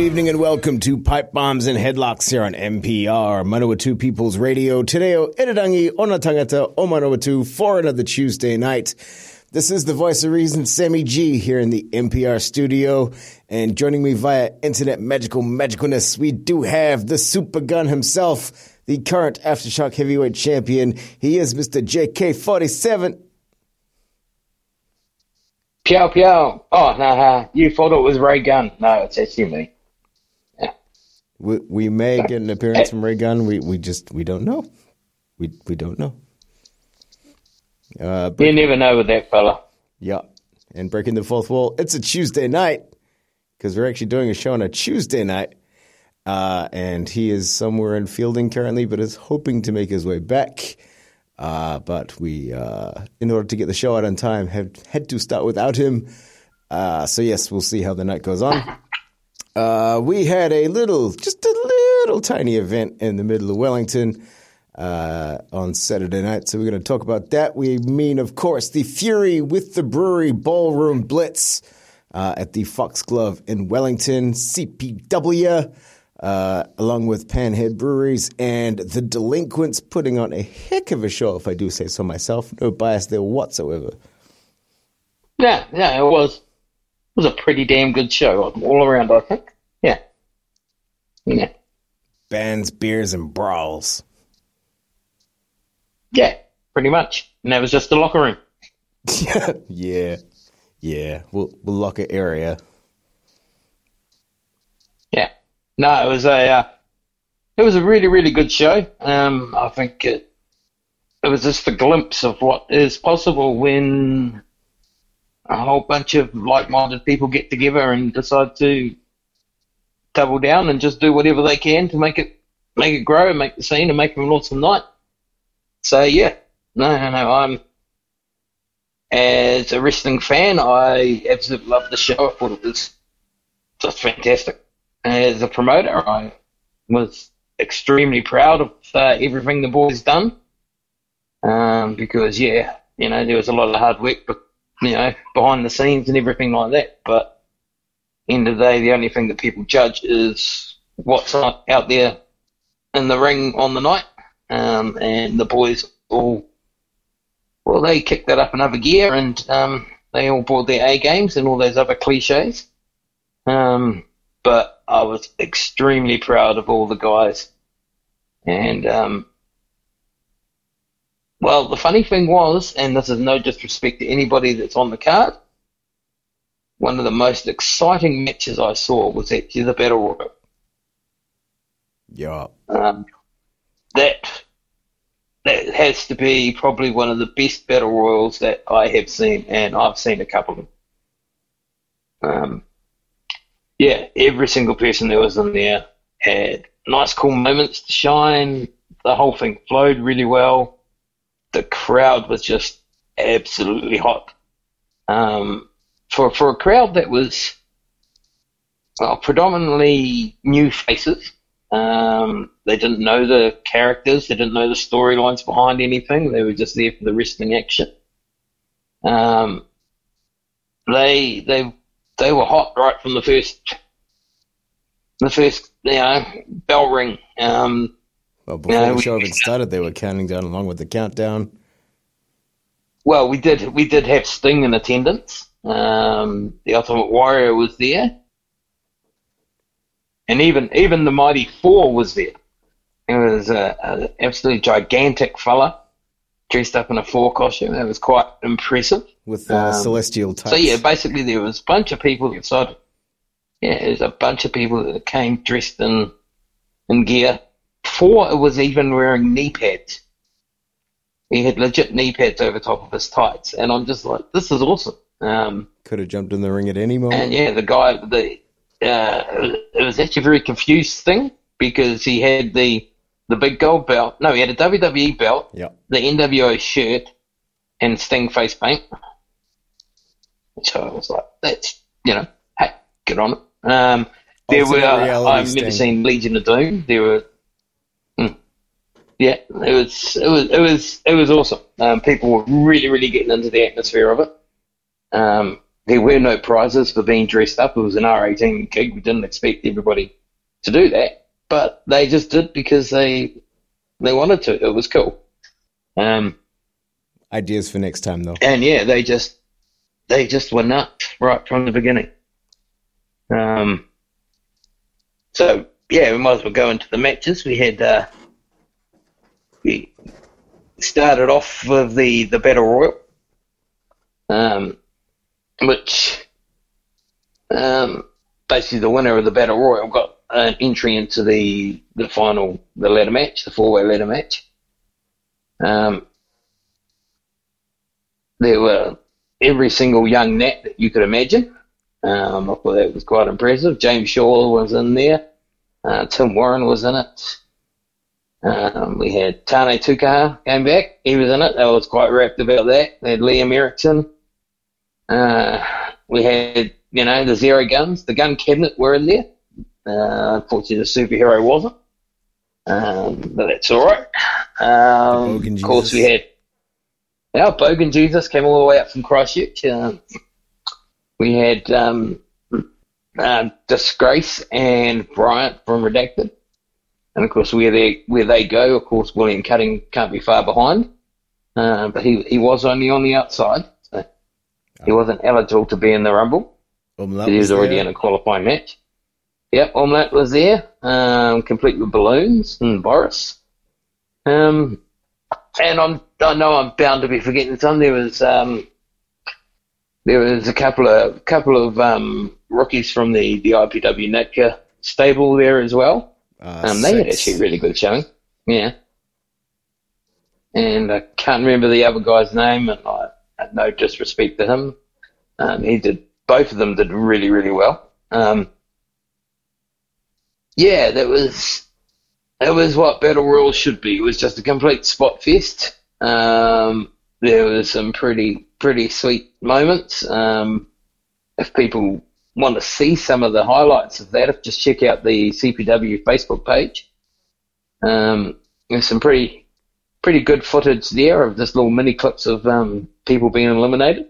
Good evening and welcome to Pipe Bombs and Headlocks here on MPR, Manawatu People's Radio. Today, o Irirangi Onatangata o Manawatu for another Tuesday night. This is the voice of reason, Sammy G, here in the MPR studio. And joining me via internet magical magicalness, we do have the super gun himself, the current Aftershock heavyweight champion. He is Mr. JK47. Piao Piao. Oh, no, no, you thought it was Ray Gunn. No, it's actually me. We, we may get an appearance from Ray Gunn. We we just we don't know. We we don't know. Uh, You never know with that fella. Yeah. And breaking the fourth wall. It's a Tuesday night because we're actually doing a show on a Tuesday night. Uh, and he is somewhere in Feilding currently, but is hoping to make his way back. Uh, but we, uh, in order to get the show out on time, have had to start without him. Uh, so yes, we'll see how the night goes on. Uh, we had a little, just a little tiny event in the middle of Wellington uh, on Saturday night. So we're going to talk about that. We mean, of course, the Fury with the Brewery Ballroom Blitz uh, at the Foxglove in Wellington, CPW, uh, along with Panhead Breweries and the Delinquents putting on a heck of a show, if I do say so myself. No bias there whatsoever. Yeah, yeah, it was. It was a pretty damn good show all around, I think. Yeah. Yeah. Bands, beers, and brawls. Yeah, pretty much. And that was just the locker room. yeah, yeah. We'll, we'll lock an area. Yeah. No, it was a uh, it was a really really good show. Um, I think it it was just a glimpse of what is possible when a whole bunch of like-minded people get together and decide to double down and just do whatever they can to make it make it grow and make the scene and make it an awesome night. So yeah, no, no, no. I'm as a wrestling fan, I absolutely loved the show. I thought it was just fantastic. As a promoter, I was extremely proud of uh, everything the boys done. Um, because yeah, you know, there was a lot of hard work, but you know, behind the scenes and everything like that. But end of the day, the only thing that people judge is what's out there in the ring on the night. Um, and the boys all, well, they kicked that up another gear and um, they all brought their A games and all those other cliches. Um, but I was extremely proud of all the guys. And, um, well, the funny thing was, and this is no disrespect to anybody that's on the card, one of the most exciting matches I saw was actually the Battle Royal. Yeah. Um, that that has to be probably one of the best battle royals that I have seen, and I've seen a couple of them. Um, yeah, every single person that was in there had nice, cool moments to shine. The whole thing flowed really well. The crowd was just absolutely hot. Um, for for a crowd that was well, predominantly new faces. Um, they didn't know the characters. They didn't know the storylines behind anything. They were just there for the wrestling action. Um, they they they were hot right from the first the first you know bell ring. Um, Well, before the we- show even started, they were counting down along with the countdown. well, we did we did have Sting in attendance. Um, the Ultimate Warrior was there, and even even the Mighty Four was there. It was a, a absolutely gigantic fella dressed up in a four costume. That was quite impressive. with uh, Um, celestial types. So yeah, basically there was a bunch of people that decided. Yeah, there's a bunch of people that came dressed in in gear. Four was even wearing knee pads. He had legit knee pads over top of his tights, and I'm just like, this is awesome. Um, Could have jumped in the ring at any moment. and yeah, the guy, the uh, it was actually a very confused thing because he had the the big gold belt. No, he had a WWE belt, Yep. the NWO shirt, and Sting face paint. So I was like, that's you know, hey, get on it. Um, there were I've never seen Legion of Doom. There were, yeah, it was it was it was it was awesome. Um, people were really really getting into the atmosphere of it. Um, there were no prizes for being dressed up. It was an R18 gig. We didn't expect everybody to do that, but they just did because they they wanted to. It was cool. Um, Ideas for next time, though. and yeah, they just they just were nuts right from the beginning. Um, so yeah, we might as well go into the matches. We had uh, we started off with the the battle royal, um, which um, basically the winner of the battle royal got an entry into the the final the ladder match, the four way ladder match. Um, there were every single young nat that you could imagine. Um, I thought that was quite impressive. James Shaw was in there. Uh, Tim Warren was in it. Um, we had Tane Tukaha came back. He was in it. I was quite wrapped about that. We had Liam Erickson. Uh, we had, you know, the Zero Guns. The gun cabinet were in there. Uh, unfortunately, the superhero wasn't. Um, but that's all right. Um, of course, we had yeah, Bogan Jesus came all the way up from Christchurch. Um, we had um, uh, Disgrace and Bryant from Redacted. And of course, where they where they go, of course, William Cutting can't be far behind. Uh, but he he was only on the outside, so he wasn't eligible to be in the Rumble. Umlaut He was already there. in a qualifying match. Yep, Omelette was there, um, complete with balloons and Boris. Um, and I'm, I know I'm bound to be forgetting some. There was um, there was a couple of couple of um, rookies from the the IPW Netca stable there as well. Uh, Um, they had actually a really good showing. Yeah. And I can't remember the other guy's name, and I had no disrespect to him. Um, he did, both of them did really, really well. Um, yeah, that was, that was what Battle Royal should be. It was just a complete spot fest. Um, there was some pretty, pretty sweet moments. Um, if people want to see some of the highlights of that, just check out the CPW Facebook page. Um, there's some pretty pretty good footage there of just little mini clips of um, people being eliminated.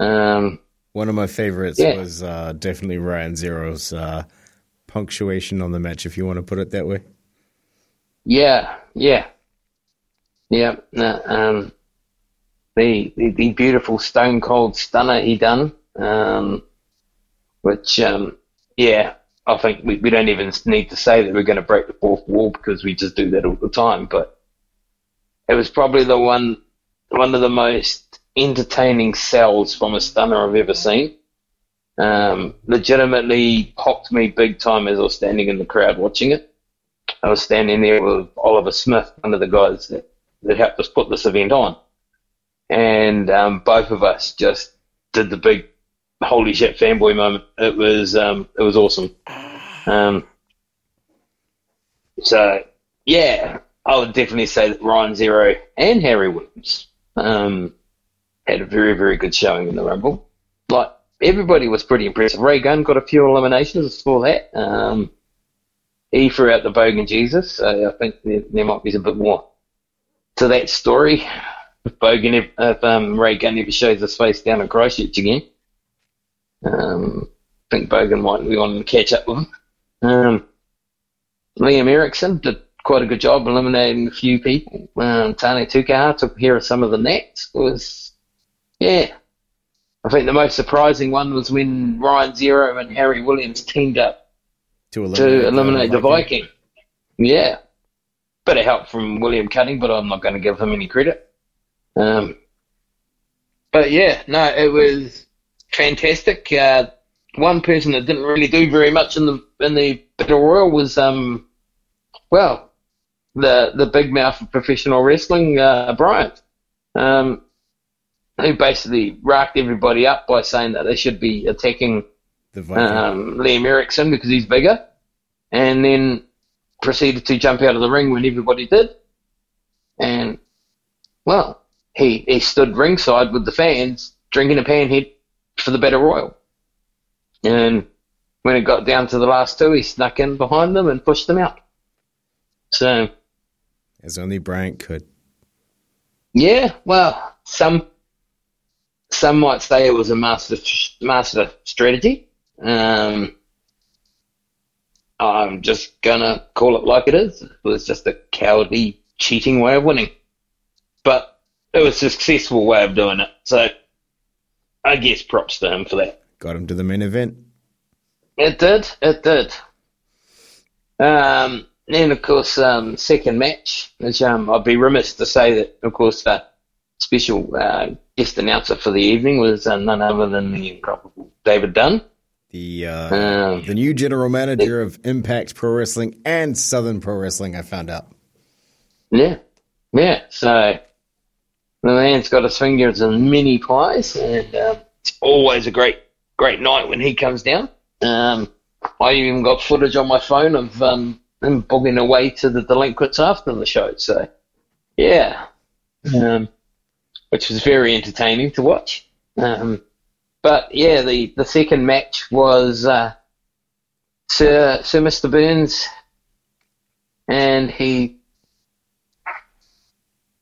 Um, One of my favorites Yeah. was uh, definitely Ryan Zero's uh, punctuation on the match, if you want to put it that way. yeah, yeah, yeah. no, um, the, the the beautiful Stone Cold Stunner he done, um, which um, yeah, I think we, we don't even need to say that we're going to break the fourth wall because we just do that all the time. But it was probably the one one of the most entertaining sells from a stunner I've ever seen. Um, legitimately popped me big time as I was standing in the crowd watching it. I was standing there with Oliver Smith, one of the guys that, that helped us put this event on. And um, both of us just did the big holy shit fanboy moment. It was um, it was awesome. Um, so yeah, I would definitely say that Ryan Zero and Harry Williams um, had a very very good showing in the Rumble. Like everybody was pretty impressive. Ray Gunn got a few eliminations. Saw that. Um, he threw out the Bogan Jesus. So I think there, there might be a bit more to that story. If Bogan, if, if um, Ray Gunn ever shows his face down in Christchurch again, um, I think Bogan might be wanting to catch up with him. Um, Liam Erickson did quite a good job eliminating a few people. Um, Tane Tukaha took care of some of the nets. It was, yeah. I think the most surprising one was when Ryan Zero and Harry Williams teamed up To eliminate, to eliminate the Viking. Yeah. Bit of help from William Cutting, but I'm not going to give him any credit. Um, but yeah, no, it was fantastic. Uh, one person that didn't really do very much in the in the battle royal was um, well, the the big mouth of professional wrestling, uh, Bryant. Um, who basically racked everybody up by saying that they should be attacking um, Liam Erickson because he's bigger. And then proceeded to jump out of the ring when everybody did. And, well, he, he stood ringside with the fans drinking a panhead for the better Royal. And when it got down to the last two, he snuck in behind them and pushed them out. So, as only Bryant could. Yeah, well, some some might say it was a master master strategy. Um, I'm just gonna call it like it is. It was just a cowardly, cheating way of winning, but it was a successful way of doing it. So, I guess props to him for that. Got him to the main event. It did. It did. Um, and of course, um, second match, which um, I'd be remiss to say that, of course, the special uh, guest announcer for the evening was uh, none other than the incomparable David Dunn. The uh, um, the new general manager of Impact Pro Wrestling and Southern Pro Wrestling, I found out. Yeah, yeah. So the man's got his fingers in many pies, and um, it's always a great, great night when he comes down. Um, I even got footage on my phone of um, him bugging away to the delinquents after the show. So, yeah, um, which was very entertaining to watch. Um, but yeah, the, the second match was uh, Sir Sir Mr. Burns, and he.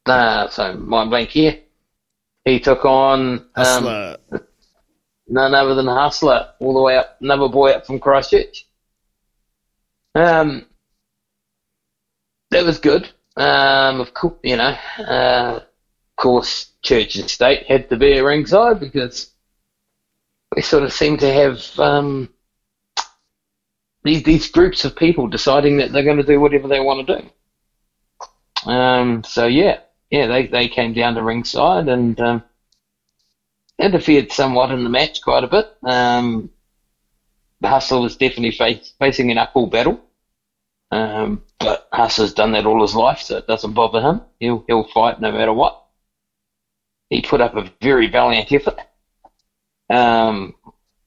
Uh, so my blank here. He took on um, none other than Hustler, all the way up, another boy up from Christchurch. Um, that was good. Um, of course, you know, uh, of course, Church and State had to be a ringside because we sort of seem to have um, these these groups of people deciding that they're going to do whatever they want to do. Um, so yeah, yeah, they they came down to ringside and um, interfered somewhat in the match quite a bit. Um, Hustler was definitely face, facing an uphill battle. Um, but Hustler's done that all his life, so it doesn't bother him. He'll he'll fight no matter what. He put up a very valiant effort. Um,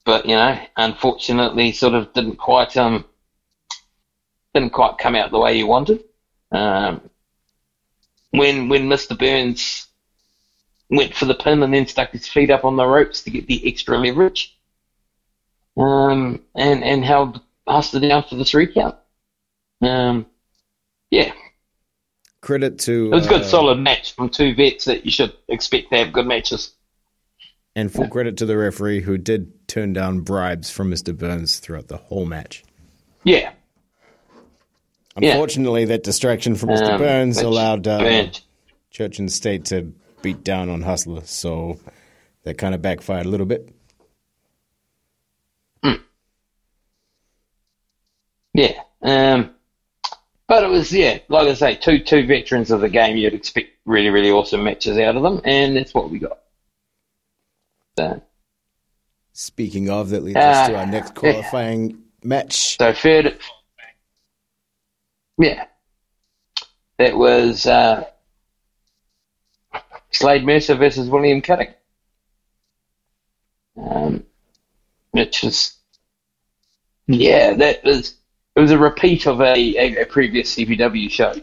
but you know, unfortunately, sort of didn't quite um didn't quite come out the way he wanted. Um, when when Mr. Burns went for the pin and then stuck his feet up on the ropes to get the extra leverage, um, and and held Hustler down for the three count. Um, yeah. Credit to. It was a good, uh, solid match from two vets that you should expect to have good matches. And full yeah. credit to the referee who did turn down bribes from Mr. Burns throughout the whole match. Yeah. Unfortunately, yeah. that distraction from Mr. Um, Burns allowed uh, Church and State to beat down on Hustler, so that kind of backfired a little bit. Mm. Yeah. Um, but it was, yeah, like I say, two two veterans of the game. You'd expect really, really awesome matches out of them, and that's what we got. So, Speaking of, that leads uh, us to our next qualifying yeah. match. So third, yeah, that was uh, Slade Mercer versus William Cutting, um, which was, yeah, that was it was a repeat of a, a, a previous CPW show.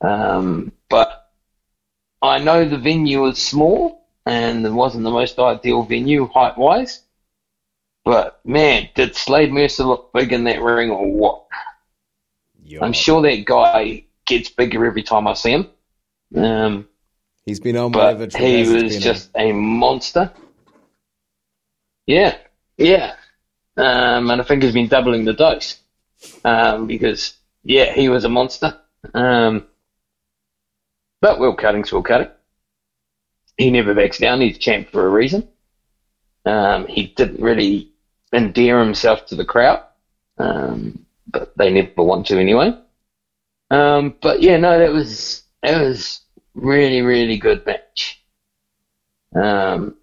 Um, but I know the venue was small and it wasn't the most ideal venue height wise. But man, did Slade Mercer look big in that ring or what? Yo. I'm sure that guy gets bigger every time I see him. Um, he's been on but he was just a monster. Yeah, yeah. Um, and I think he's been doubling the dose um, because yeah, he was a monster. Um, but Will Cutting's Will Cutting. He never backs down. He's champ for a reason. Um, he didn't really endear himself to the crowd, um, but they never want to anyway. Um, but yeah, no, that was that was really really good match. Um,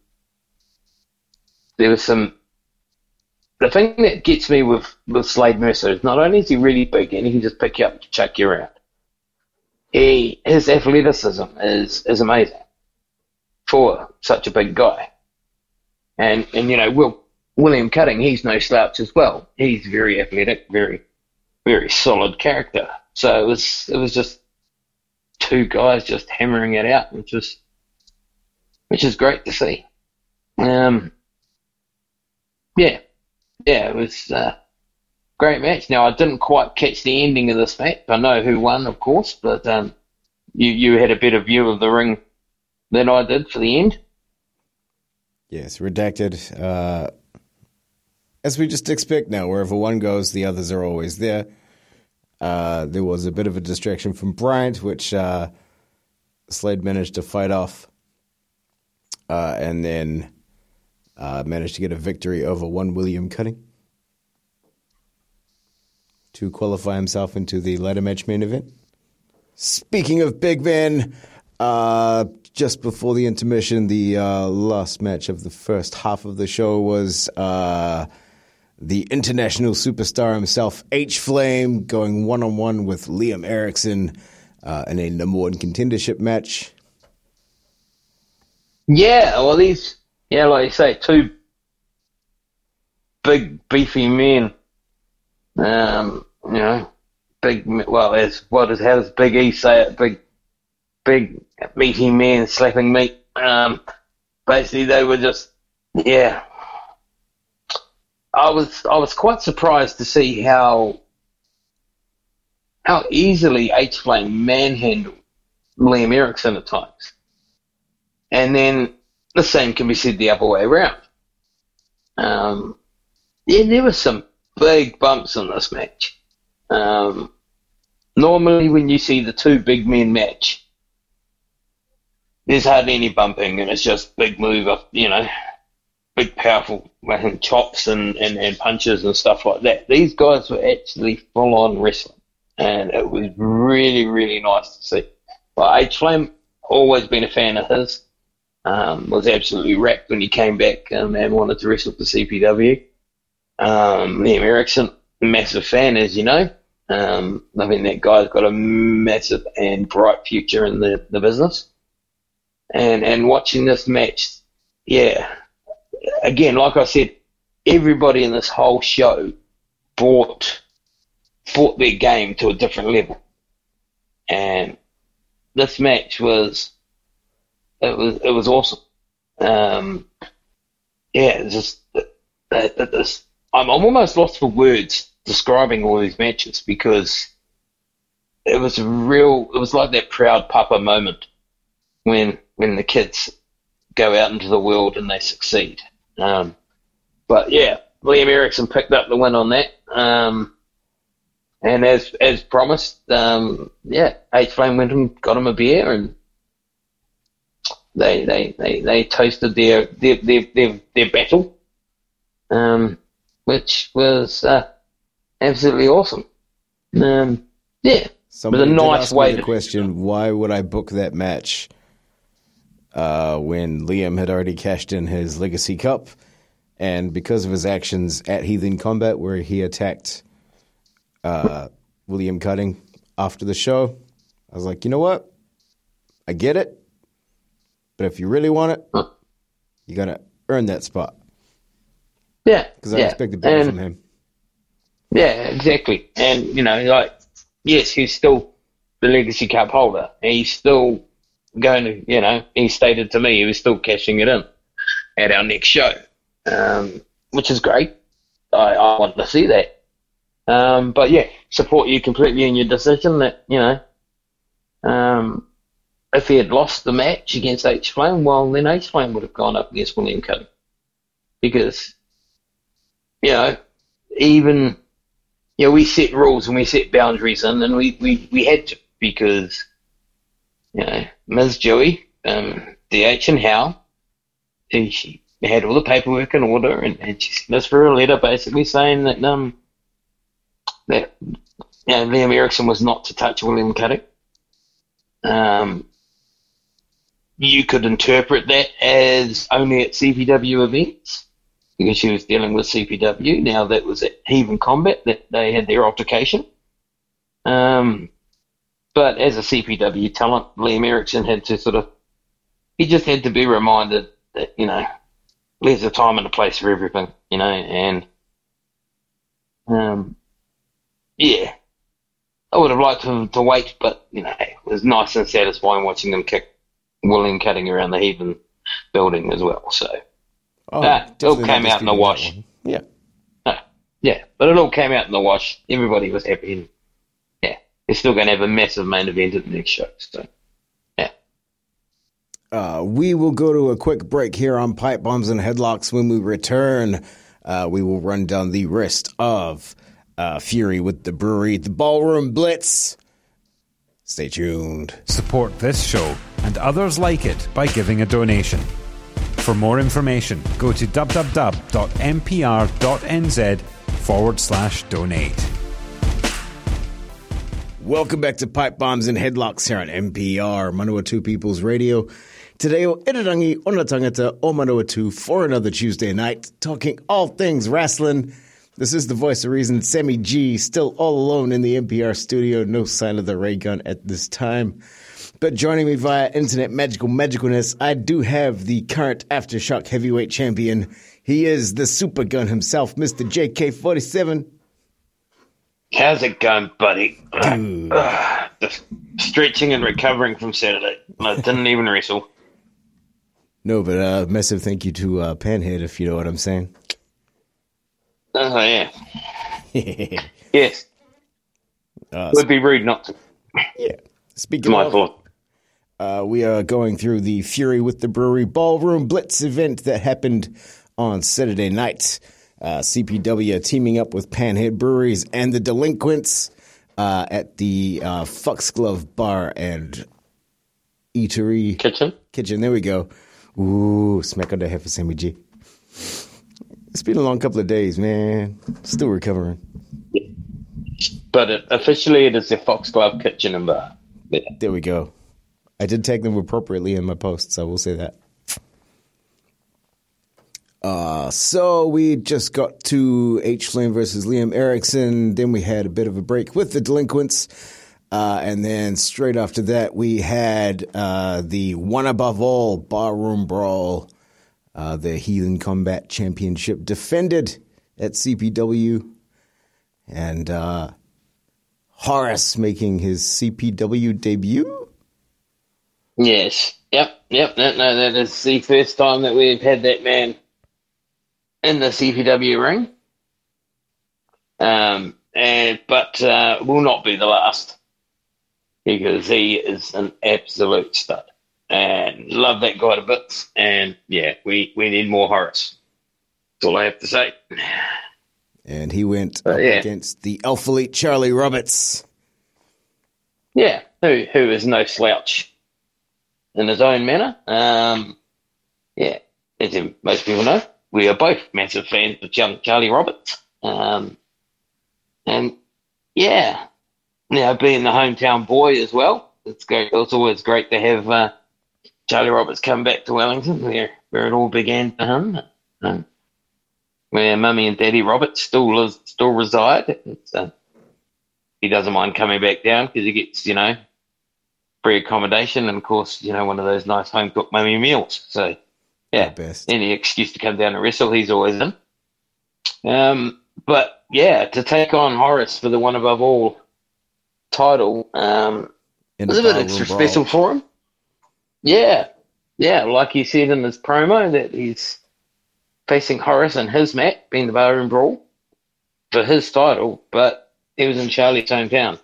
there was some the thing that gets me with, with Slade Mercer is not only is he really big and he can just pick you up and chuck you around, he his athleticism is is amazing for such a big guy. And and you know, Will William Cutting, he's no slouch as well. He's very athletic, very very solid character. So it was it was just two guys just hammering it out, which was which is great to see. Um, yeah, yeah, it was a great match. Now I didn't quite catch the ending of this match. I know who won, of course, but um, you you had a better view of the ring than I did for the end. Yes, redacted. Uh, as we just expect now, wherever one goes, the others are always there. Uh, there was a bit of a distraction from Bryant, which uh, Slade managed to fight off, uh, and then uh, managed to get a victory over one William Cutting to qualify himself into the ladder match main event. Speaking of big men, uh, just before the intermission, the uh, last match of the first half of the show was the international superstar himself, H Flame, going one on one with Liam Erickson uh, in a number one contendership match. Yeah, well, these, yeah, like you say, two big, beefy men. Um, you know, big, well, as what is, how does Big E say it? Big, big, meaty men slapping meat. Um, basically, they were just, yeah, I was I was quite surprised to see how how easily H Flame manhandled Liam Erickson at times. And then the same can be said the other way around. Um, yeah, there were some big bumps in this match. Um, normally, when you see the two big men match, there's hardly any bumping, and it's just big move, of you know, big, powerful chops and, and, and punches and stuff like that. These guys were actually full on wrestling, and it was really, really nice to see. But H Flame, always been a fan of his. Um, was absolutely wrecked when he came back um, and wanted to wrestle for CPW. Um, Liam Erickson, massive fan, as you know. Um, I mean, that guy's got a massive and bright future in the, the business. And and watching this match, yeah, again, like I said, everybody in this whole show brought brought their game to a different level, and this match was it was it was awesome. Um, yeah, just. I'm I'm almost lost for words describing all these matches because it was a real. It was like that proud papa moment when when the kids go out into the world and they succeed. Um, but yeah, Liam Erickson picked up the win on that. Um, and as as promised, um, yeah, H Flame went and got him a beer, and they they, they, they toasted their their their their, their battle, um, which was uh, absolutely awesome. Um, yeah, Somebody was a nice way to question. Why would I book that match? Uh, when Liam had already cashed in his Legacy Cup. And because of his actions at Heathen Combat, where he attacked uh, William Cutting after the show, I was like, you know what? I get it. But if you really want it, you got to earn that spot. Yeah. Because I yeah. expected better from him. Yeah, exactly. And, you know, like, yes, he's still the Legacy Cup holder. He's still going to, you know, he stated to me he was still cashing it in at our next show, um, which is great. I, I want to see that. Um, but yeah, support you completely in your decision that, you know, um, if he had lost the match against H Flame, well, then H Flame would have gone up against William Cutting. Because, you know, even, you know, we set rules and we set boundaries in, and we, we, we had to because you know, Ms. Joey, um, DH and Hal, she had all the paperwork in order, and, and she sent us for a letter basically saying that um that you know, Liam Erickson was not to touch William Cutting. Um, you could interpret that as only at CPW events because she was dealing with CPW. Now that was at Heathen Combat that they had their altercation. Um, but as a CPW talent, Liam Erickson had to sort of, he just had to be reminded that, you know, there's a time and a place for everything, you know, and, um, yeah, I would have liked him to wait, but you know, it was nice and satisfying watching them kick William cutting around the Heathen building as well. So Oh, Ah, it all came out in the wash. Yeah. uh, yeah, but it all came out in the wash. Everybody was happy, they're still going to have a massive main event at the next show. So yeah, Uh, we will go to a quick break here on Pipe Bombs and Headlocks. When we return, uh, we will run down the rest of uh, Fury with the Brewery, the Ballroom Blitz. Stay tuned. Support this show and others like it by giving a donation. For more information, go to www.mpr.nz forward slash donate. Welcome back to Pipe Bombs and Headlocks here on MPR, Manawatu People's Radio. Today, o Irarangi Ona Tangata o Manawatu for another Tuesday night, talking all things wrestling. This is the voice of reason, Sammy G, still all alone in the MPR studio, no sign of the ray gun at this time. But joining me via internet magical magicalness, I do have the current Aftershock heavyweight champion. He is the super gun himself, Mr. JK47. How's it going, buddy? Just stretching and recovering from Saturday. I didn't even wrestle. No, but uh, massive thank you to uh, Panhead, if you know what I'm saying. Oh yeah, yes. Uh, Would be rude not to. yeah. Speaking My of, fault. uh, we are going through the Fury with the Brewery Ballroom Blitz event that happened on Saturday night. Uh, CPW teaming up with Panhead Breweries and the Delinquents uh, at the uh, Foxglove Bar and Eatery Kitchen. Kitchen. There we go. Ooh, smack on the head for Sammy G. It's been a long couple of days, man. Still recovering. But officially, it is the Foxglove Kitchen and Bar. Yeah. There we go. I did tag them appropriately in my posts. I will say that. Uh, so we just got to H Flame versus Liam Erickson. Then we had a bit of a break with the delinquents. Uh, and then straight after that, we had uh, the one above all barroom brawl, uh, the Heathen Combat Championship defended at CPW. And uh, Horace making his CPW debut. Yes. Yep. Yep. No, no, that is the first time that we've had that man in the CPW ring. Um, and but uh, will not be the last because he is an absolute stud and love that guy to bits. And yeah, we we need more Horace. That's all I have to say. And he went yeah. against the Alpha Elite Charlie Roberts. Yeah, who who is no slouch in his own manner. Um, yeah, as most people know, we are both massive fans of Charlie Roberts. Um, and yeah, now being the hometown boy as well, it's great. It's always great to have uh, Charlie Roberts come back to Wellington, where where it all began for him. Um, where Mummy and Daddy Roberts still live, still reside. Uh, he doesn't mind coming back down because he gets, you know, free accommodation and, of course, you know, one of those nice home cooked mummy meals. So, yeah, any excuse to come down and wrestle, he's always in. Um, but yeah, to take on Horace for the one above all title, um, was a bit extra brawl. special for him. Yeah, yeah, like he said in his promo that he's facing Horace and his match, being the barroom brawl, for his title, but he was in Charlie's hometown.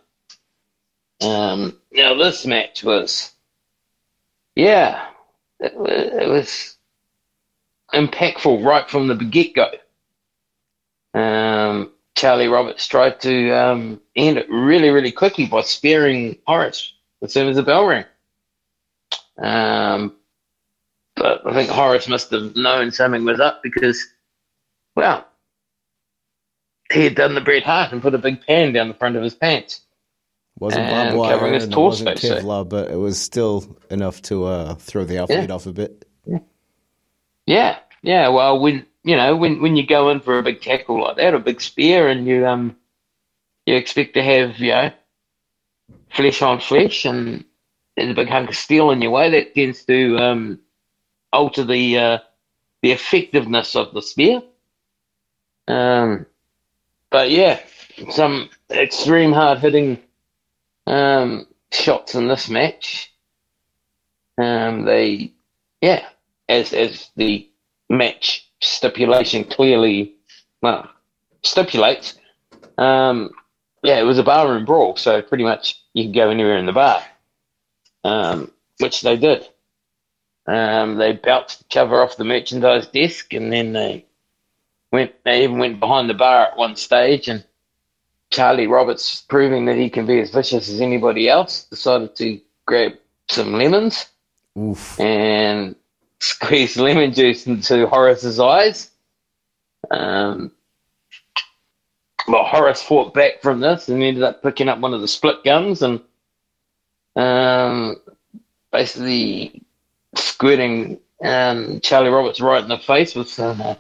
Um, now this match was, yeah, it, it was impactful right from the get go. Um, Charlie Roberts tried to um, end it really, really quickly by sparing Horace as soon as the bell rang. Um, but I think Horace must have known something was up because, well, he had done the Bret Hart and put a big pan down the front of his pants. Wasn't barbed wire covering his and it torso, wasn't so- but it was still enough to uh, throw the Alpha Yeah. Off a bit. Yeah, yeah. Yeah, well, when you know when when you go in for a big tackle like that, a big spear, and you um you expect to have you know flesh on flesh, and there's a big hunk of steel in your way, that tends to um alter the uh, the effectiveness of the spear. Um, but yeah, some extreme hard hitting um, shots in this match. Um, they, yeah, as as the match stipulation clearly well stipulates, um, yeah, it was a barroom brawl, so pretty much you could go anywhere in the bar, um, which they did. Um, they bounced each other off the merchandise desk, and then they went. They even went behind the bar at one stage, and Charlie Roberts, proving that he can be as vicious as anybody else, decided to grab some lemons Oof. and squeeze lemon juice into Horace's eyes. Um, well, Horace fought back from this and ended up picking up one of the split guns and um, basically squirting um, Charlie Roberts right in the face with some, uh,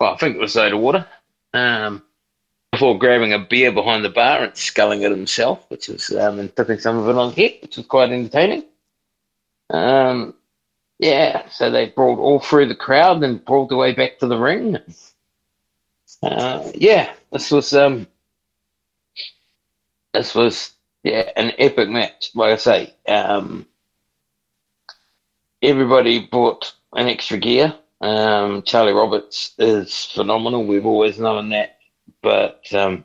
well, I think it was soda water, um, before grabbing a beer behind the bar and sculling it himself, which was, um, and tipping some of it on his head, which was quite entertaining. Um, yeah, so they brawled all through the crowd and brawled their way back to the ring. Uh, yeah, this was um, this was yeah an epic match. Like I say, um, everybody bought an extra gear. Um, Charlie Roberts is phenomenal. We've always known that, but um,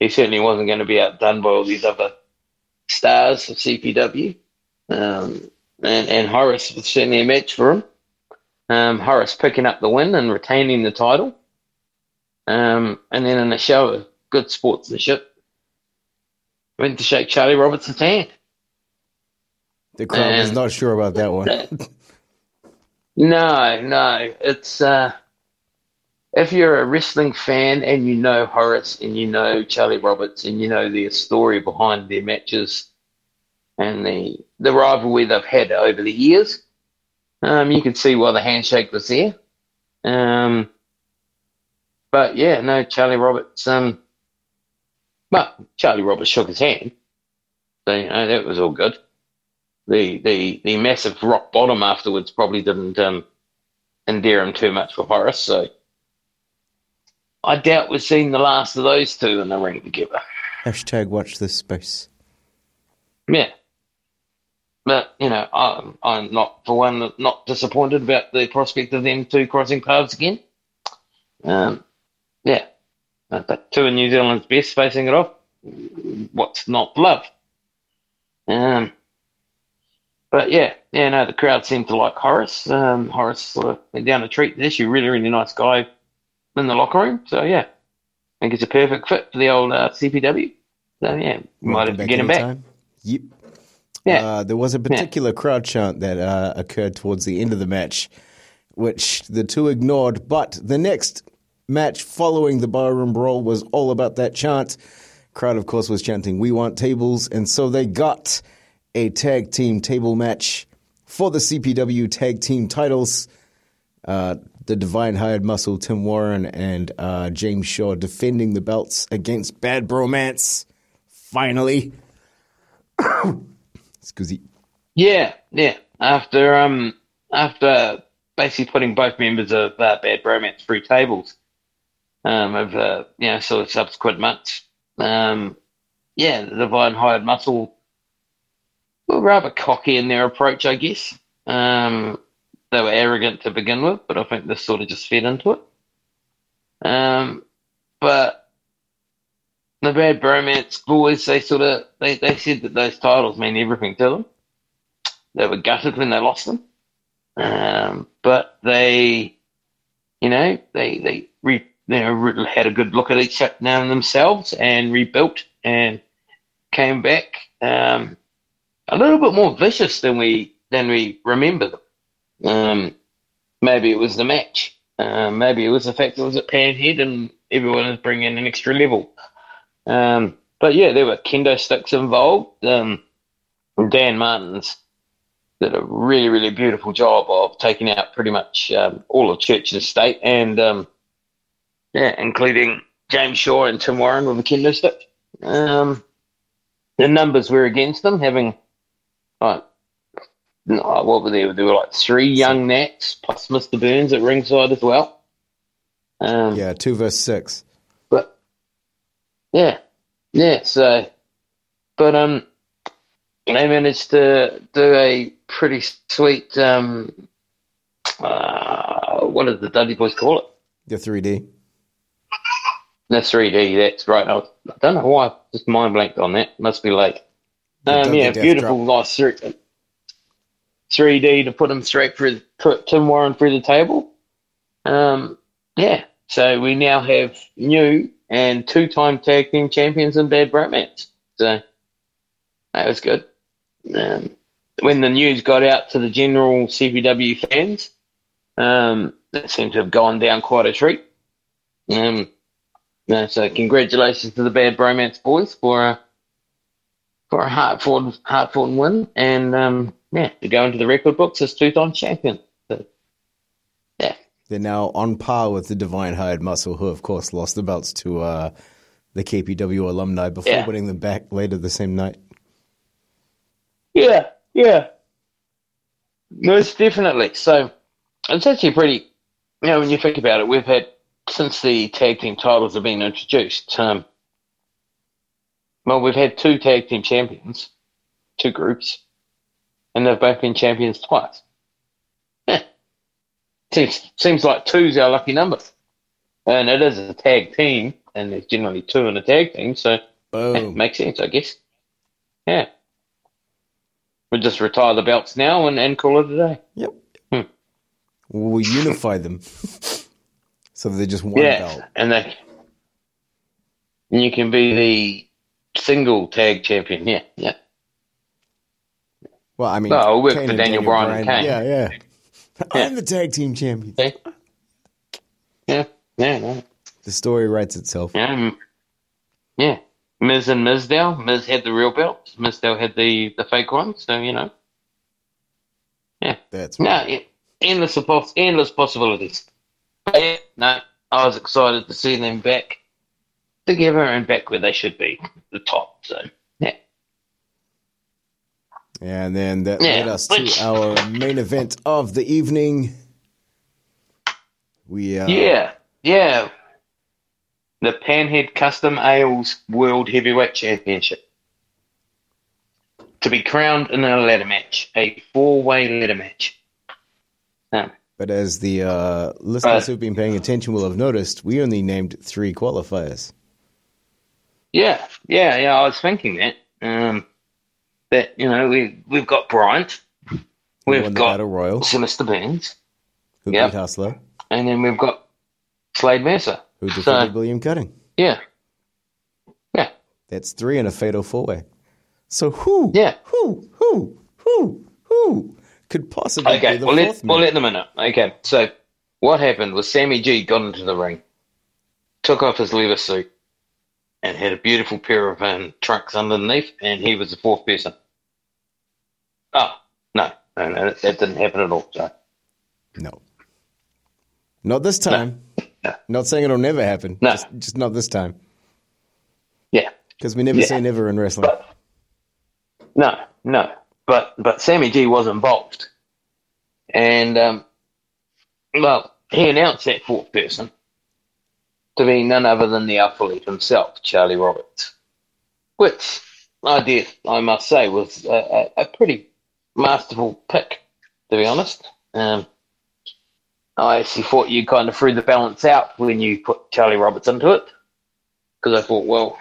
he certainly wasn't going to be outdone by all these other stars of CPW. Um, and, and Horace was certainly a match for him. Um, Horace picking up the win and retaining the title. Um, and then in a show of good sportsmanship, went to shake Charlie Robertson's hand. The crowd was not sure about that one. No, no. It's uh, if you're a wrestling fan and you know Horace and you know Charlie Roberts and you know their story behind their matches and the the rivalry they've had over the years, um, you can see why the handshake was there. Um, but yeah, no, Charlie Roberts. Um, well, Charlie Roberts shook his hand, so you know that was all good the the the massive rock bottom afterwards probably didn't um, endear him too much for Horace. So I doubt we're seeing the last of those two in the ring together. Hashtag watch this space. Yeah, but you know I'm I'm not for one not disappointed about the prospect of them two crossing paths again. Um, yeah, but but two of New Zealand's best facing it off. What's not love? Um, but yeah, yeah, no, the crowd seemed to like Horace. Um, Horace sort of went down a treat this. You're really, really nice guy in the locker room. So yeah, I think it's a perfect fit for the old uh, CPW. So yeah, might have to get him back. Yep. Yeah. Uh, there was a particular crowd chant that uh, occurred towards the end of the match, which the two ignored. But the next match following the barroom brawl was all about that chant. Crowd, of course, was chanting, We want tables. And so they got a tag team table match for the CPW tag team titles. Uh, the Divine Hired Muscle, Tim Warren, and uh, James Shaw defending the belts against Bad Bromance. Finally. Excuse me. Yeah, yeah. After um after basically putting both members of uh, Bad Bromance through tables um over you know sort of subsequent months. Um yeah, the Divine Hired Muscle were rather cocky in their approach, I guess. Um they were arrogant to begin with, but I think this sort of just fed into it. Um but the Bad Bromance boys, they sort of they, they said that those titles mean everything to them. They were gutted when they lost them, um, but they, you know, they they re, know, had a good look at each other now themselves and rebuilt and came back um, a little bit more vicious than we than we remember them. Um, maybe it was the match. Um, maybe it was the fact that it was at Panhead and everyone was bringing an extra level. Um, but yeah, there were kendo sticks involved. Um, Dan Martins did a really, really beautiful job of taking out pretty much um, all of Church and State, and um, yeah, including James Shaw and Tim Warren with a kendo stick. Um, the numbers were against them, having like no, what were there? There were like three young Nats plus Mr. Burns at ringside as well. Um, Yeah, two versus six. Yeah, yeah, so, but um, they managed to do a pretty sweet um, uh, what did the Dudley Boyz call it? The 3D. The 3D. That's right. I, was, I don't know why. I just mind blanked on that. Must be late. Um, yeah, beautiful, Drop. nice three, 3D to put him straight through, put Tim Warren through the table. Um, yeah, so we now have new and two-time tag team champions in Bad Bromance. So that was good. Um, when the news got out to the general CPW fans, um, that seemed to have gone down quite a treat. Um, so congratulations to the Bad Bromance boys for a for a hard fought hard fought win, and um, yeah, to go into the record books as two time champion. They're now on par with the Divine Hired Muscle, who, of course, lost the belts to uh, the KPW alumni before Yeah. winning them back later the same night. yeah, yeah, most definitely. So it's actually pretty. You know, when you think about it, we've had since the tag team titles have been introduced. Um, well, we've had two tag team champions, two groups, and they've both been champions twice. Seems seems like two's our lucky number, and it is a tag team, and there's generally two in a tag team, so Boom. makes sense, I guess. Yeah. We'll just retire the belts now and, and call it a day. Yep. Hmm. We'll unify them. so they're just one yeah, belt. and they, and you can be the single tag champion. Yeah, yeah. Well, I mean, Well, it'll work Kane for and Daniel Bryan and Kane. Yeah, yeah. I'm the tag team champion. Yeah, yeah, yeah. The story writes itself. Yeah, yeah. Miz and Mizdow. Miz had the real belt. Mizdow had the, the fake one. So you know, Yeah. That's no, yeah, endless poss- endless possibilities. But yeah, no, I was excited to see them back together and back where they should be, the top. So And then that Yeah, led us to our main event of the evening. We uh, yeah, yeah. The Panhead Custom Ales World Heavyweight Championship to be crowned in a ladder match, a four-way ladder match. Um, But as the uh, listeners Uh, who've been paying attention will have noticed, we only named three qualifiers. Yeah, yeah, yeah. I was thinking that. Um, that you know we we've got Bryant, we've got Battle Royal, Sinister Beans, who Yep. beat Hustler, and then we've got Slade Mercer. who So- defeated William Cutting. Yeah, yeah, That's three in a fatal four way. So who, Yeah. who, who, who, who could possibly okay. be the We'll fourth let we'll let them in. it. Okay, so what happened was Sammy G got into the ring, took off his leather suit, and had a beautiful pair of um, trunks underneath, and he was the fourth person. Oh no, no, no, that, didn't happen at all. So. No. Not this time. No. Not saying it'll never happen. No. Just, just not this time. Yeah, Because we never Yeah. say never in wrestling. No, no. But but Sammy G was involved. And um well, he announced that fourth person to be none other than the athlete himself, Charlie Roberts. Which I did, I must say, was a, a, a pretty masterful pick, to be honest. Um I actually thought you kind of threw the balance out when you put Charlie Roberts into it. Because I thought, well,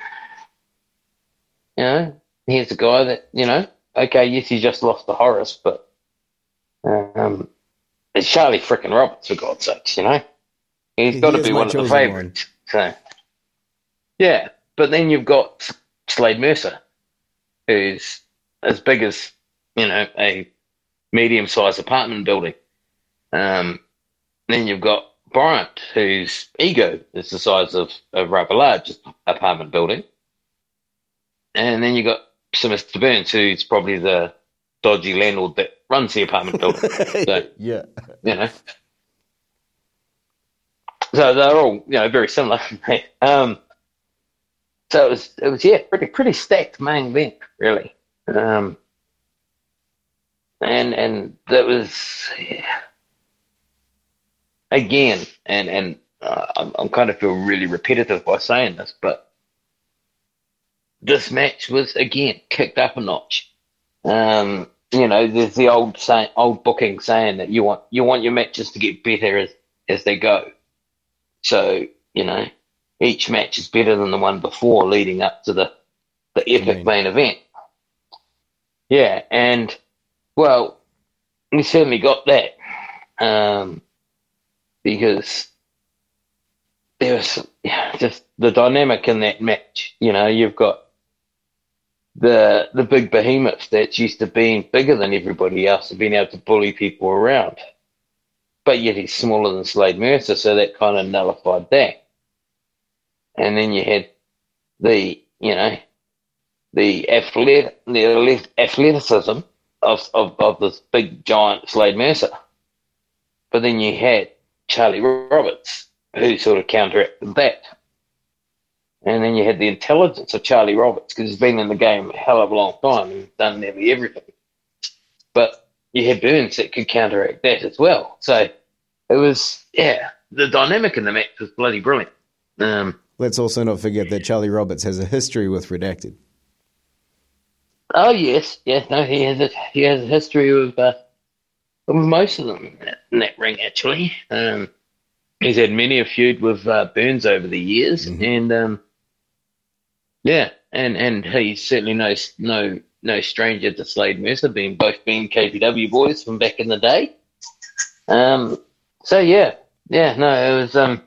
you know, here's a guy that you know. Okay, yes, he just lost to Horace, but um, it's Charlie frickin' Roberts for God's sakes, you know. He's He got to be one of the favourites. So, yeah, but then you've got Slade Mercer, who's as big as you know a medium-sized apartment building. Um, then you've got Bryant, whose ego is the size of a rather large apartment building. And then you've got Mr. Burns, who's probably the dodgy landlord that runs the apartment building. so, yeah. you know. So they're all, you know, very similar. um, so it was, it was, yeah, pretty, pretty stacked main event, really. Um, and, and that was, yeah. again, and, and, uh, I'm, I'm kind of feel really repetitive by saying this, but this match was again kicked up a notch. Um, you know, there's the old saying, old booking saying that you want you want your matches to get better as as they go. So you know, each match is better than the one before, leading up to the the epic main event. Yeah, and well, we certainly got that um, because there was yeah, just the dynamic in that match. You know, you've got the the big behemoth that's used to being bigger than everybody else and being able to bully people around, but yet he's smaller than Slade Mercer, so that kind of nullified that. And then you had the you know the athletic the athleticism of, of, of this big giant Slade Mercer. But then you had Charlie Roberts, who sort of counteracted that. And then you had the intelligence of Charlie Roberts, because he's been in the game a hell of a long time and done nearly everything. But you had Burns that could counteract that as well. So it was, yeah, the dynamic in the match was bloody brilliant. Um, Let's also not forget that Charlie Roberts has a history with Redacted. Oh yes, yes. No, he has a he has a history with uh, with most of them in that, in that ring. Actually, um, he's had many a feud with uh, Burns over the years, mm-hmm. and um, yeah, and and he certainly knows no no stranger to Slade Mercer, being both being KPW boys from back in the day. Um, so yeah, yeah, no, it was um,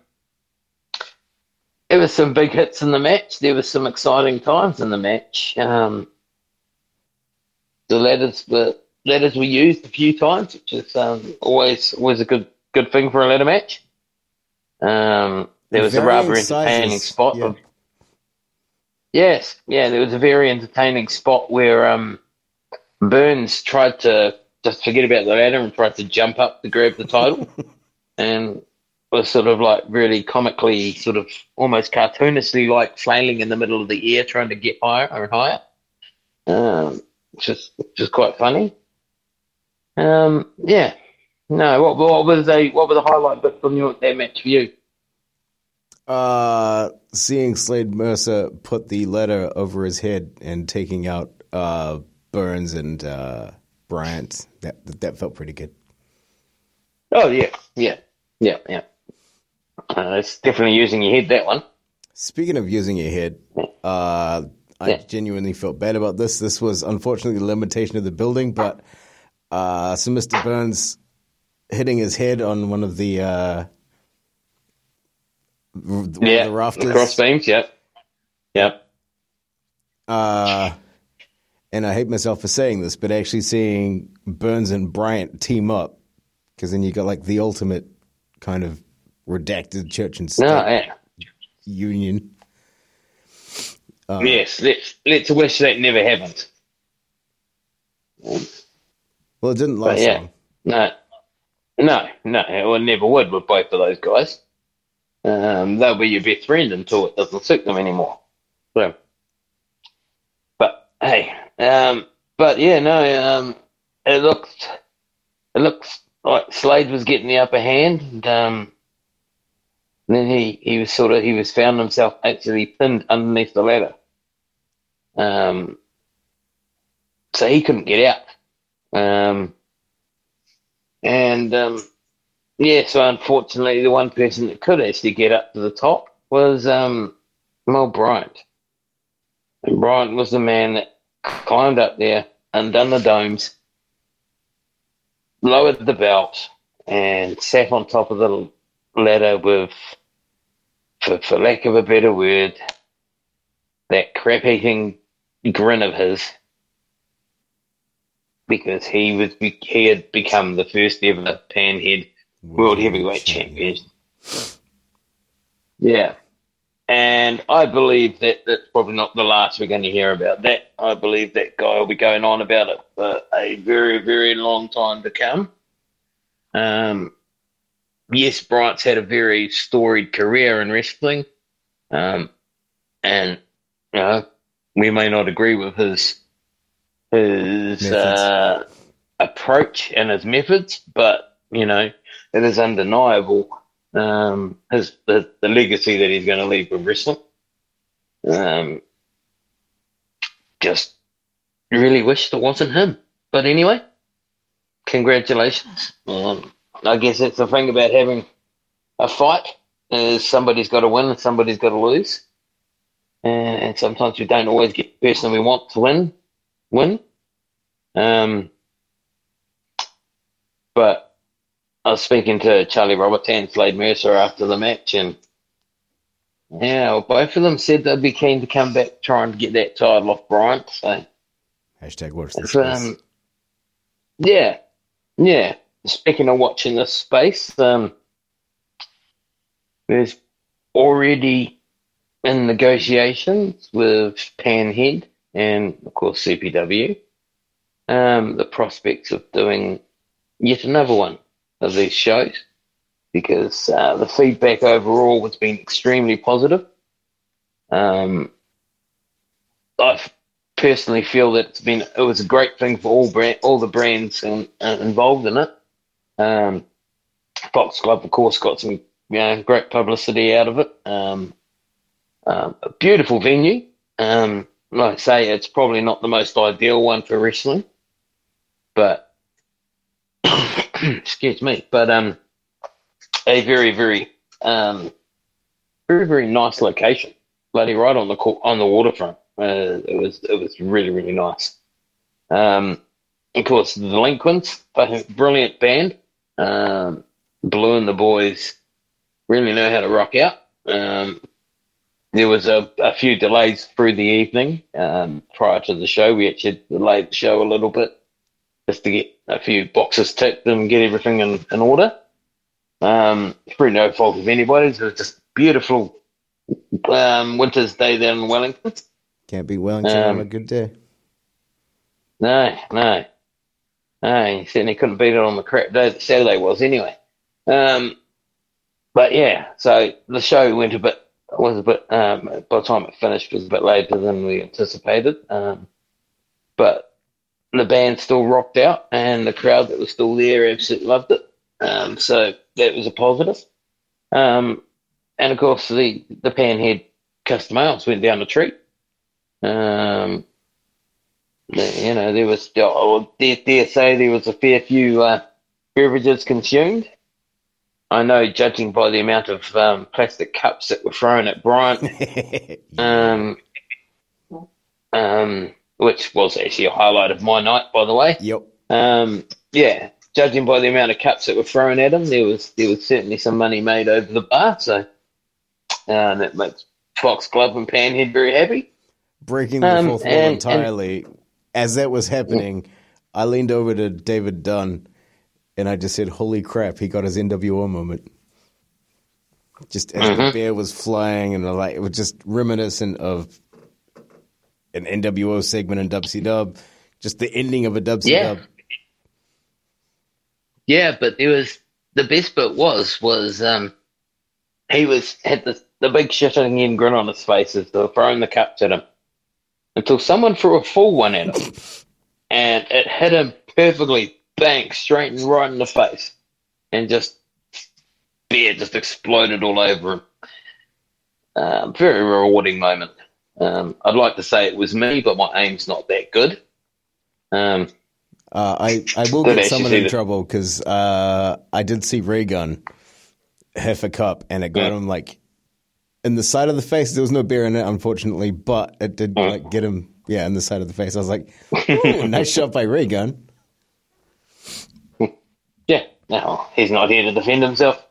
it was some big hits in the match. There was some exciting times in the match. Um, the ladders were ladders were used a few times, which is um, always always a good good thing for a ladder match. Um, there was a rather entertaining sizes. spot yeah. of yes, yeah, there was a very entertaining spot where um, Burns tried to just forget about the ladder and tried to jump up to grab the title, and was sort of like really comically, sort of almost cartoonishly like flailing in the middle of the air, trying to get higher and higher. Um, just, is quite funny. Um, yeah. No, what what was the what were the highlight bits from your that match for you? Uh, seeing Slade Mercer put the letter over his head and taking out uh, Burns and uh, Bryant, that that felt pretty good. Oh yeah, yeah, yeah, yeah. Uh, it's definitely using your head that one. Speaking of using your head, uh, I yeah. genuinely felt bad about this. This was unfortunately the limitation of the building, but uh, so Mr. Burns hitting his head on one of the uh, yeah, the rafters, cross beams. Yep, yep. Uh, and I hate myself for saying this, but actually seeing Burns and Bryant team up, because then you got like the ultimate kind of redacted church and state no, yeah. union. Uh, yes, let's let's wish that never happened. Well, it didn't last but, yeah, long. No, no, no, it never would with both of those guys. Um, they'll be your best friend until it doesn't suit them anymore. So, but hey, um, but yeah, no, um, it looks it looks like Slade was getting the upper hand, and um, and then he, he was sort of he was found himself actually pinned underneath the ladder. Um, so he couldn't get out. Um, and um, yeah, so unfortunately, the one person that could actually get up to the top was um, Mel Bryant. And Bryant was the man that climbed up there, undone the domes, lowered the belt, and sat on top of the ladder with, for, for lack of a better word, that crap eating grin of his because he was he had become the first ever panhead world heavyweight champion. Yeah. And I believe that that's probably not the last we're going to hear about that. I believe that guy will be going on about it for a very, very long time to come. Um, yes, Bryant's had a very storied career in wrestling. Um, and, you know, we may not agree with his his uh, approach and his methods, but you know it is undeniable um, his the, the legacy that he's going to leave with wrestling. Um, just really wish it wasn't him. But anyway, congratulations. Um, I guess that's the thing about having a fight is somebody's got to win and somebody's got to lose. And, and sometimes we don't always get the person we want to win. Win. Um, but I was speaking to Charlie Roberts and Slade Mercer after the match, and yeah, both of them said they'd be keen to come back, trying to get that title off Bryant. So hashtag watch this. Um, yeah, yeah. Speaking of watching this space, um, there's already in negotiations with Panhead and of course CPW um, the prospects of doing yet another one of these shows because uh, the feedback overall has been extremely positive. Um, I personally feel that it's been it was a great thing for all brand, all the brands in, uh, involved in it. Um, Foxglove, of course, got some you know, great publicity out of it. Um, um, a beautiful venue. Um, like I say, it's probably not the most ideal one for wrestling, but excuse me, but um, a very, very, um, very, very nice location. Bloody right on the on the waterfront. Uh, it was it was really, really nice. Um, of course, the Delinquents, brilliant band. Um, Blue and the boys really know how to rock out. Um, there was a, a few delays through the evening um, prior to the show. We actually delayed the show a little bit just to get a few boxes ticked and get everything in, in order. Um, through no fault of anybody's. It was just beautiful um, winter's day there in Wellington. Can't be Wellington um, on a good day. No, no. No, you certainly couldn't beat it on the crap day that Saturday was anyway. Um, but yeah, so the show went a bit, was a bit, um, by the time it finished, was a bit later than we anticipated. Um, but the band still rocked out and the crowd that was still there absolutely loved it. Um, so that was a positive. Um, and of course, the, the Panhead custom ales went down the tree. Um, you know, there was, I dare, dare say there was a fair few uh, beverages consumed. I know, judging by the amount of um, plastic cups that were thrown at Bryant, um, um, which was actually a highlight of my night, by the way. Yep. Um, yeah, judging by the amount of cups that were thrown at him, there was there was certainly some money made over the bar. So uh, that makes Foxglove and Panhead very happy. Breaking the um, fourth wall and, entirely. And, As that was happening, I leaned over to David Dunn and I just said, "Holy crap! He got his NWO moment." Just as mm-hmm. the bear was flying, and like it was just reminiscent of an NWO segment in WCW, just the ending of a WCW. Yeah. Yeah, but it was the best bit was was um, he was had the the big shitting in grin on his face as they were throwing the cups at him until someone threw a full one at him, and it hit him perfectly bang, straight and right in the face, and just beer just exploded all over him. Uh, very rewarding moment. Um, I'd like to say it was me, but my aim's not that good. Um, uh, I I will get someone in trouble because uh, I did see Ray Gunn have a cup and it got mm. him like in the side of the face. There was no beer in it, unfortunately, but it did mm. like get him yeah in the side of the face. I was like, nice shot by Ray Gunn. Yeah, no, he's not here to defend himself.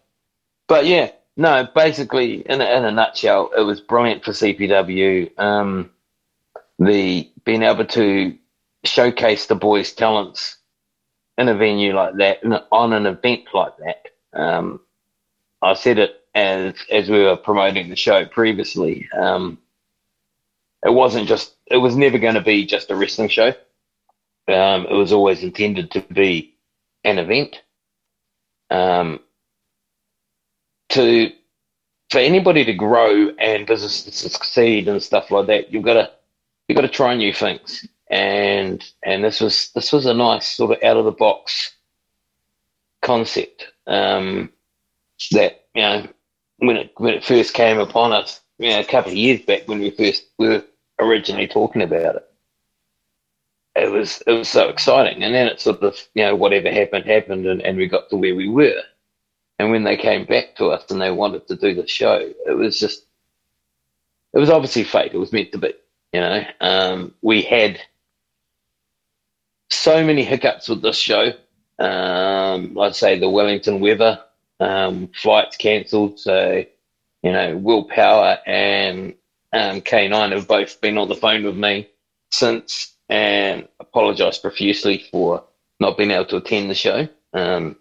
But yeah, no, basically, in a, in a nutshell, it was brilliant for CPW. Um, the being able to showcase the boys' talents in a venue like that, on an event like that. Um, I said it as as we were promoting the show previously. Um, it wasn't just. It was never going to be just a wrestling show. Um, it was always intended to be an event. Um, to for anybody to grow and business to succeed and stuff like that, you've got to you've got to try new things. And and this was this was a nice sort of out of the box concept um, that you know when it when it first came upon us, you know, a couple of years back when we first were originally talking about it. it was it was so exciting. And then it sort of you know whatever happened happened, and, and we got to where we were. And when they came back to us and they wanted to do the show, it was just it was obviously fate. It was meant to be. You know, um, we had so many hiccups with this show. Um, I'd say the Wellington weather, um, flights cancelled. So, you know, Willpower and um, K9 have both been on the phone with me since and apologised profusely for not being able to attend the show. Um,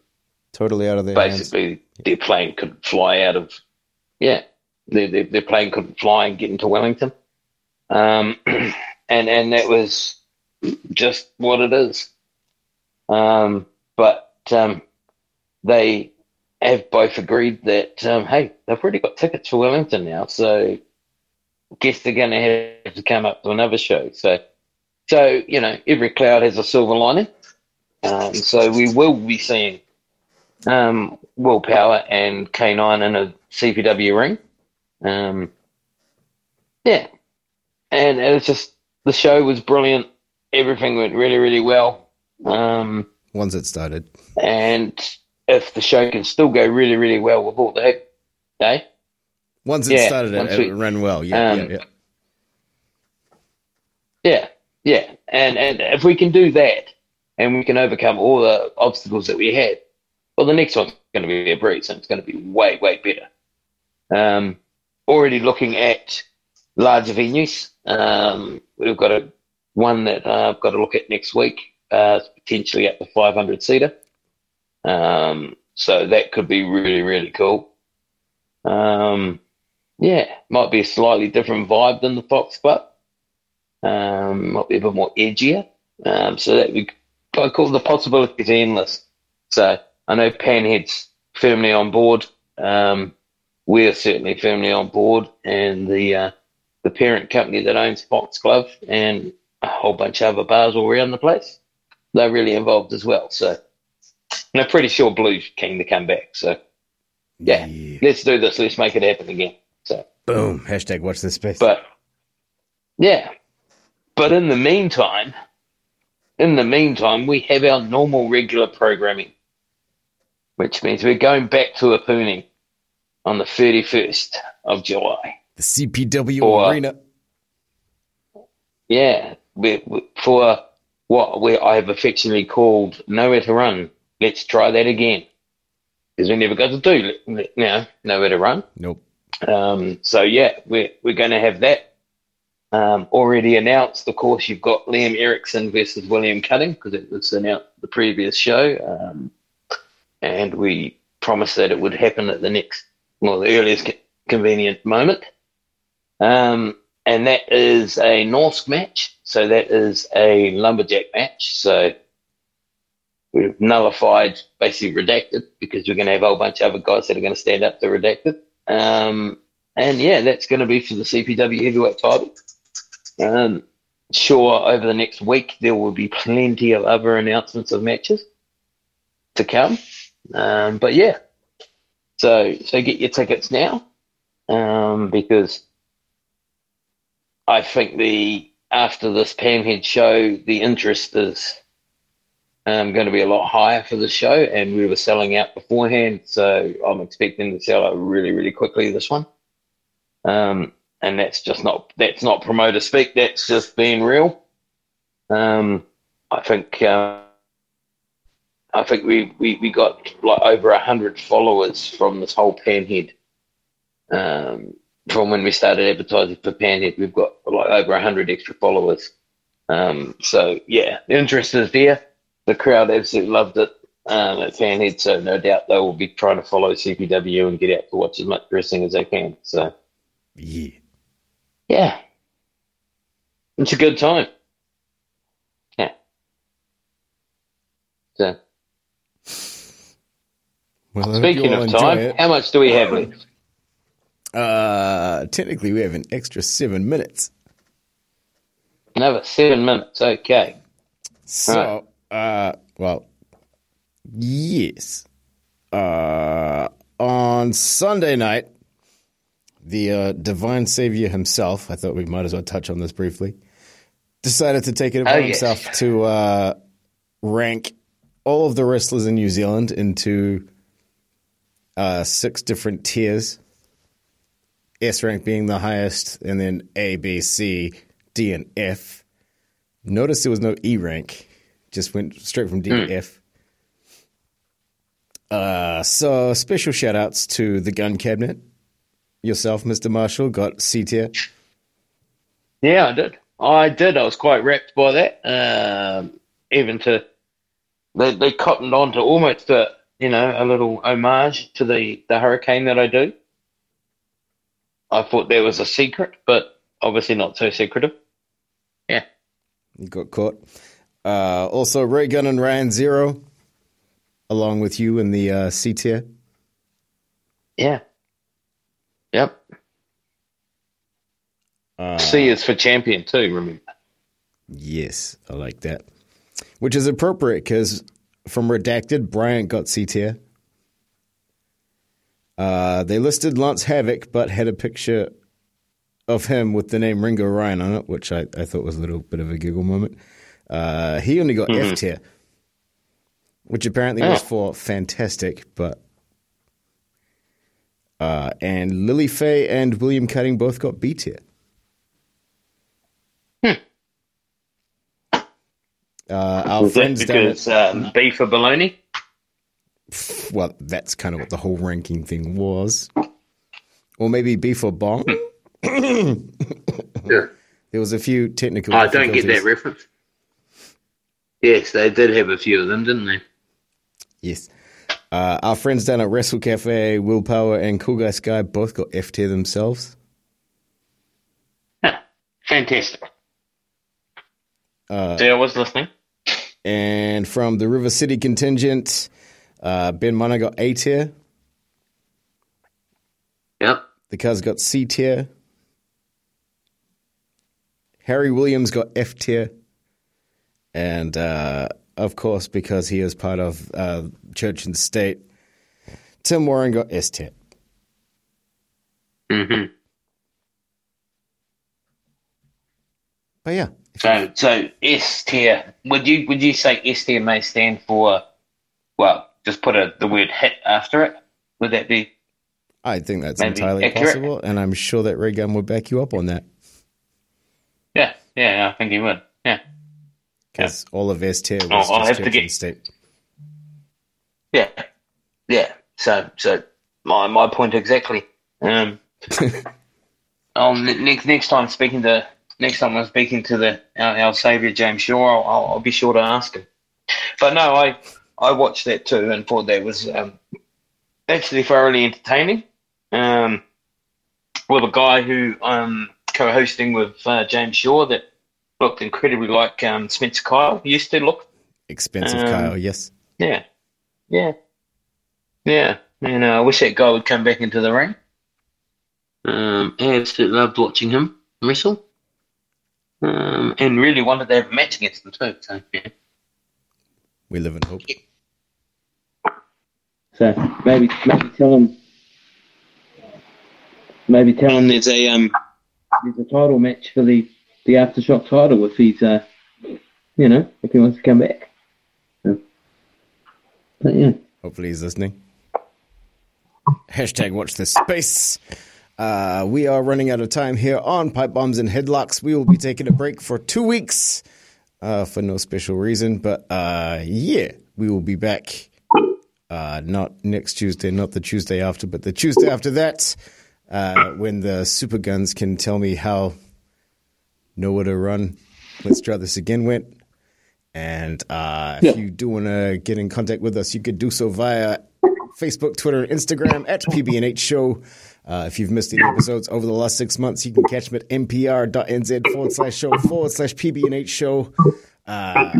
totally out of their basically, hands. their plane couldn't fly out of, yeah, their, their, their plane couldn't fly and get into Wellington. Um, and, and that was just what it is. Um, but um, they have both agreed that, um, hey, they've already got tickets for Wellington now, so guess they're going to have to come up to another show. So, so you know, every cloud has a silver lining. Um, so we will be seeing um, Willpower and K9 in a CPW ring. Um, yeah, and it was just the show was brilliant. Everything went really, really well. Um, Once it started, and if the show can still go really, really well with all the eh? Once it Yeah, started, it, once it we- ran well. Yeah, um, yeah, yeah. Yeah, yeah, and and if we can do that, and we can overcome all the obstacles that we had, well, the next one's going to be a breeze, and it's going to be way, way better. Um, already looking at larger venues. Um, we've got a one that uh, I've got to look at next week, uh, potentially at the 500 seater. Um, so that could be really, really cool. Um, yeah, might be a slightly different vibe than the Fox but Um, might be a bit more edgier. Um, so that we, I call the possibilities endless. So I know Panhead's firmly on board. Um, we're certainly firmly on board, and the uh, the parent company that owns Fox Glove and a whole bunch of other bars all around the place, they're really involved as well. So, and I'm pretty sure Blue's keen to come back. So, yeah, let's do this. Let's make it happen again. So. Boom. Hashtag watch this space. But yeah, but in the meantime, in the meantime, we have our normal regular programming, which means we're going back to a pooning on the 31st of July. the CPW Or- arena. Yeah, we, we, for what we I have affectionately called Nowhere to Run. Let's try that again. Because we never got to do now, Nowhere to Run. Nope. Um, so yeah, we're we're going to have that um, already announced. Of course, you've got Liam Erickson versus William Cutting because it was announced the previous show, um, and we promised that it would happen at the next, well, the earliest co- convenient moment. Um, and that is a Norsk match, so that is a lumberjack match. So we've nullified, basically redacted, because we're going to have a whole bunch of other guys that are going to stand up to redacted. Um, and yeah, that's going to be for the CPW heavyweight title. Um, sure, over the next week there will be plenty of other announcements of matches to come. Um, but yeah, so so get your tickets now um, because I think the after this Panhead show, the interest is um, going to be a lot higher for the show, and we were selling out beforehand, so I'm expecting to sell out really, really quickly this one. Um, and that's just not that's not promoter speak. That's just being real. Um, I think uh, I think we, we, we got like over a hundred followers from this whole Panhead. Um, from when we started advertising for Panhead, we've got like over a hundred extra followers. Um, so yeah, the interest is there. The crowd absolutely loved it um, at Panhead, so no doubt they will be trying to follow CPW and get out to watch as much wrestling as they can. So Yeah. yeah, it's a good time. Yeah. So Well, speaking of time, it. how much do we have left? Uh, technically, we have an extra seven minutes. Another seven minutes. Okay. So, uh, well, yes. Uh, on Sunday night, the uh, divine savior himself, I thought we might as well touch on this briefly, decided to take it upon Oh, yes. himself to uh, rank all of the wrestlers in New Zealand into uh, six different tiers. S rank being the highest, and then A, B, C, D, and F. Notice there was no E rank; just went straight from D to F. Uh, so special shout outs to the gun cabinet. Yourself, Mr. Marshall, got C tier. Yeah, I did. I did. I was quite wrapped by that. Um, even to they they cottoned on to almost a you know a little homage to the the hurricane that I do. I thought there was a secret, but obviously not so secretive. Yeah. You got caught. Uh, also, Ray Gunn and Ryan Zero, along with you in the uh, C tier. Yeah. Yep. Uh, C is for champion too. Remember. Yes, I like that. Which is appropriate because from Redacted, Bryant got C tier. Uh, they listed Lance Havoc, but had a picture of him with the name Ringo Ryan on it, which I, I thought was a little bit of a giggle moment. Uh, he only got F tier, which apparently was Oh. for fantastic, but. Uh, and Lily Faye and William Cutting both got B tier. Uh, our Was friends down at- because um, B for baloney? well, that's kind of what the whole ranking thing was. Or maybe B for bong. Yeah. There was a few technical. I don't get that reference. Yes, they did have a few of them, didn't they? Yes. Uh, our friends down at Wrestle Cafe, Willpower, and Cool Guy Sky both got F tier themselves. Yeah. Fantastic. Uh, See, I was listening. And from the River City contingent, uh, Ben Mana got A tier. Yep. The Cuz got C tier. Harry Williams got F tier. And uh, of course, because he is part of uh, Church and State, Tim Warren got S tier. hmm But yeah, So, so S tier. Would you would you say S tier may stand for? Well, just put a, the word hit after it. Would that be? I think that's entirely accurate. possible, and I'm sure that Ray Gunn would back you up on that Yeah, yeah, I think he would. Yeah, because all of S tier was I'll- I'll have to get- State. yeah, yeah. So, so my my point exactly. Um, I'll next next time speaking to next time I'm speaking to the our, our savior James Shaw, I'll, I'll, I'll be sure to ask him. But no, I I watched that too and thought that was um, actually thoroughly entertaining. Um, with a guy who I'm co-hosting with uh, James Shaw that looked incredibly like um, Spencer Kyle used to look. Expensive Um, Kyle, yes. Yeah, yeah, yeah. And uh, I wish that guy would come back into the ring. Um, I absolutely loved watching him wrestle. Um, and really wanted to have a match against him too. So yeah. We live in hope. So maybe maybe tell him maybe tell him there's a um there's a title match for the the aftershock title if he's uh you know if he wants to come back. So, but yeah. Hopefully he's listening. Hashtag watch this space. Uh, we are running out of time here on Pipe Bombs and Headlocks. We will be taking a break for two weeks uh, for no special reason. But uh, yeah, we will be back uh, not next Tuesday, not the Tuesday after, but the Tuesday after that uh, when the Super Guns can tell me how Nowhere to Run, Let's Try This Again went. And uh, if you do want to get in contact with us, you could do so via Facebook, Twitter, and Instagram at PBNH Show. Uh, if you've missed any episodes over the last six months, you can catch them at mpr.nz forward slash show forward slash PBNH Show. Uh,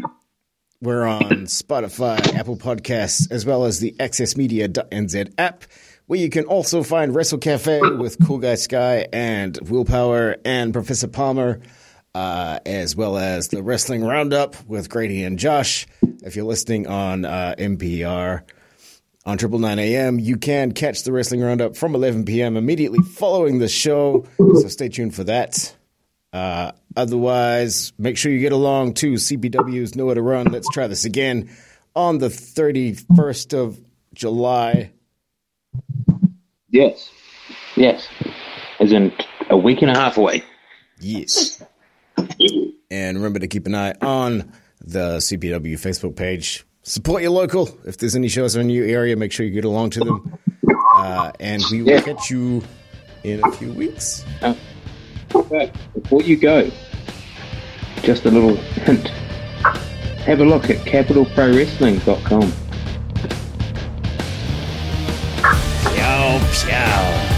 we're on Spotify, Apple Podcasts, as well as the accessmedia.nz app, where you can also find Wrestle Cafe with Cool Guy Sky and Willpower and Professor Palmer, uh, as well as the Wrestling Roundup with Grady and Josh. If you're listening on uh, MPR on Triple Nine AM, you can catch the Wrestling Roundup from 11 p.m. immediately following the show. So stay tuned for that. Uh, otherwise, make sure you get along to CPW's Nowhere to Run. Let's try this again on the 31st of July. Yes. Yes. As in a week and a half away. Yes. And remember to keep an eye on the CPW Facebook page. Support your local. If there's any shows in your area, make sure you get along to them. Uh, and we will Yeah. catch you in a few weeks. But before you go, just a little hint. Have a look at capitalprowrestling.com. Pew, pew.